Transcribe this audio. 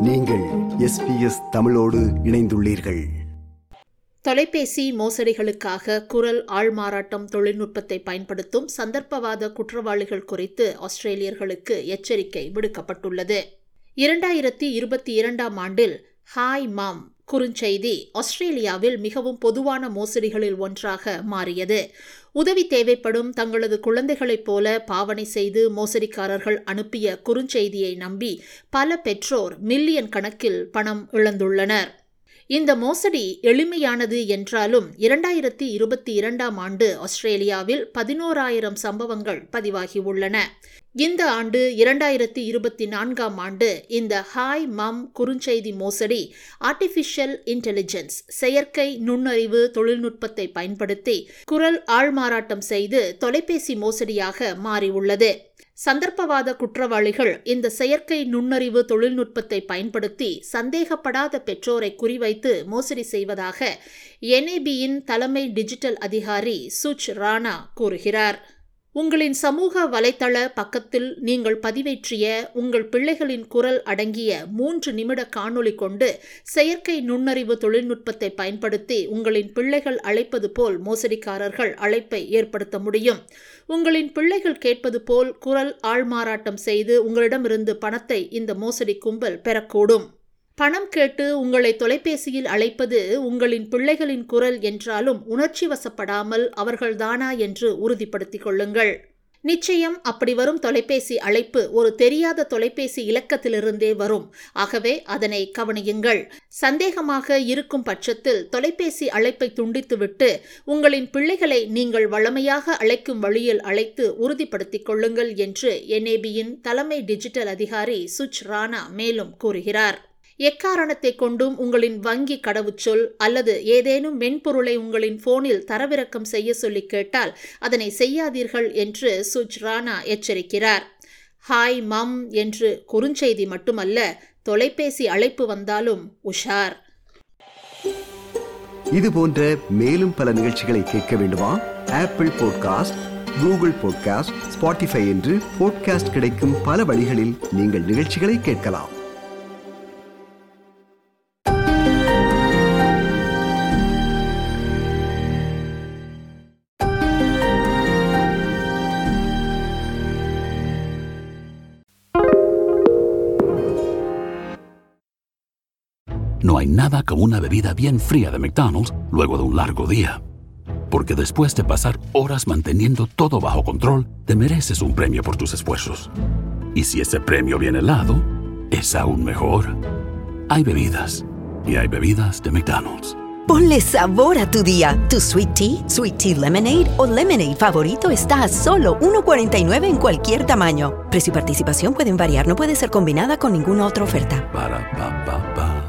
நீங்கள் எஸ்பிஎஸ் தமிழோடு இணைந்துள்ளீர்கள். தொலைபேசி மோசடிகளுக்காக குரல் ஆள்மாறாட்டம் தொழில்நுட்பத்தை பயன்படுத்தும் சந்தர்ப்பவாத குற்றவாளிகள் குறித்து ஆஸ்திரேலியர்களுக்கு எச்சரிக்கை விடுக்கப்பட்டுள்ளது. இரண்டாயிரத்தி இருபத்தி இரண்டாம் ஆண்டில் ஹாய் மாம் குறுஞ்செய்தி ஆஸ்திரேலியாவில் மிகவும் பொதுவான மோசடிகளில் ஒன்றாக மாறியது. உதவி தேவைப்படும் தங்களது குழந்தைகளைப் போல பாவனை செய்து மோசடிக்காரர்கள் அனுப்பிய குறுஞ்செய்தியை நம்பி பல பெற்றோர் மில்லியன் கணக்கில் பணம் இழந்துள்ளனர். இந்த மோசடி எளிமையானது என்றாலும் இரண்டாயிரத்தி இருபத்தி இரண்டாம் ஆண்டு ஆஸ்திரேலியாவில் பதினோராயிரம் சம்பவங்கள் பதிவாகியுள்ளன. இந்த ஆண்டு இரண்டாயிரத்தி இருபத்தி நான்காம் ஆண்டு இந்த ஹாய் மம் குறுஞ்செய்தி மோசடி ஆர்டிஃபிஷியல் இன்டெலிஜென்ஸ் செயற்கை நுண்ணறிவு தொழில்நுட்பத்தை பயன்படுத்தி குரல் ஆள்மாறாட்டம் செய்து தொலைபேசி மோசடியாக மாறியுள்ளது. சந்தர்ப்பவாத குற்றவாளிகள் இந்த செயற்கை நுண்ணறிவு தொழில்நுட்பத்தை பயன்படுத்தி சந்தேகப்படாத பெற்றோரை குறிவைத்து மோசடி செய்வதாக என்ஏபியின் தலைமை டிஜிட்டல் அதிகாரி சுச் ராணா கூறுகிறார். உங்களின் சமூக வலைத்தள பக்கத்தில் நீங்கள் பதிவேற்றிய உங்கள் பிள்ளைகளின் குரல் அடங்கிய மூன்று நிமிட காணொளி கொண்டு செயற்கை நுண்ணறிவு தொழில்நுட்பத்தை பயன்படுத்தி உங்களின் பிள்ளைகள் அழைப்பது போல் மோசடிக்காரர்கள் அழைப்பை ஏற்படுத்த முடியும். உங்களின் பிள்ளைகள் கேட்பது போல் குரல் ஆள்மாறாட்டம் செய்து உங்களிடமிருந்து பணத்தை இந்த மோசடி கும்பல் பெறக்கூடும். பணம் கேட்டு உங்களை தொலைபேசியில் அழைப்பது உங்களின் பிள்ளைகளின் குரல் என்றாலும் உணர்ச்சி வசப்படாமல் அவர்கள்தானா என்று உறுதிப்படுத்திக் கொள்ளுங்கள். நிச்சயம் அப்படி வரும் தொலைபேசி அழைப்பு ஒரு தெரியாத தொலைபேசி இலக்கத்திலிருந்தே வரும். ஆகவே அதனை கவனியுங்கள். சந்தேகமாக இருக்கும் பட்சத்தில் தொலைபேசி அழைப்பை துண்டித்துவிட்டு உங்களின் பிள்ளைகளை நீங்கள் வளமையாக அழைக்கும் வழியில் அழைத்து உறுதிப்படுத்திக் கொள்ளுங்கள் என்று என்ஏபியின் தலைமை டிஜிட்டல் அதிகாரி சுச் ராணா மேலும் கூறுகிறார். எக்காரணத்தை கொண்டும் உங்களின் வங்கி கடவுச்சொல் அல்லது ஏதேனும் மென்பொருளை உங்களின் போனில் தரவிறக்கம் செய்ய சொல்லி கேட்டால் அதனை செய்யாதீர்கள் என்று சுஜ் ராணா எச்சரிக்கிறார். ஹாய் மம் என்று குறுஞ்செய்தி மட்டுமல்ல தொலைபேசி அழைப்பு வந்தாலும் உஷார். இது போன்ற மேலும் பல நிகழ்ச்சிகளை கேட்க வேண்டுமா? Apple podcast Google podcast Spotify என்று பாட்காஸ்ட் கிடைக்கும் பல வழிகளில் நீங்கள் நிகழ்ச்சிகளை கேட்கலாம். No hay nada como una bebida bien fría de McDonald's luego de un largo día. Porque después de pasar horas manteniendo todo bajo control, te mereces un premio por tus esfuerzos. Y si ese premio viene helado, es aún mejor. Hay bebidas. Y hay bebidas de McDonald's. Ponle sabor a tu día. Tu sweet tea, sweet tea lemonade o lemonade favorito está a solo 1.49 en cualquier tamaño. Precio y participación pueden variar, no puede ser combinada con ninguna otra oferta. Para pa pa pa.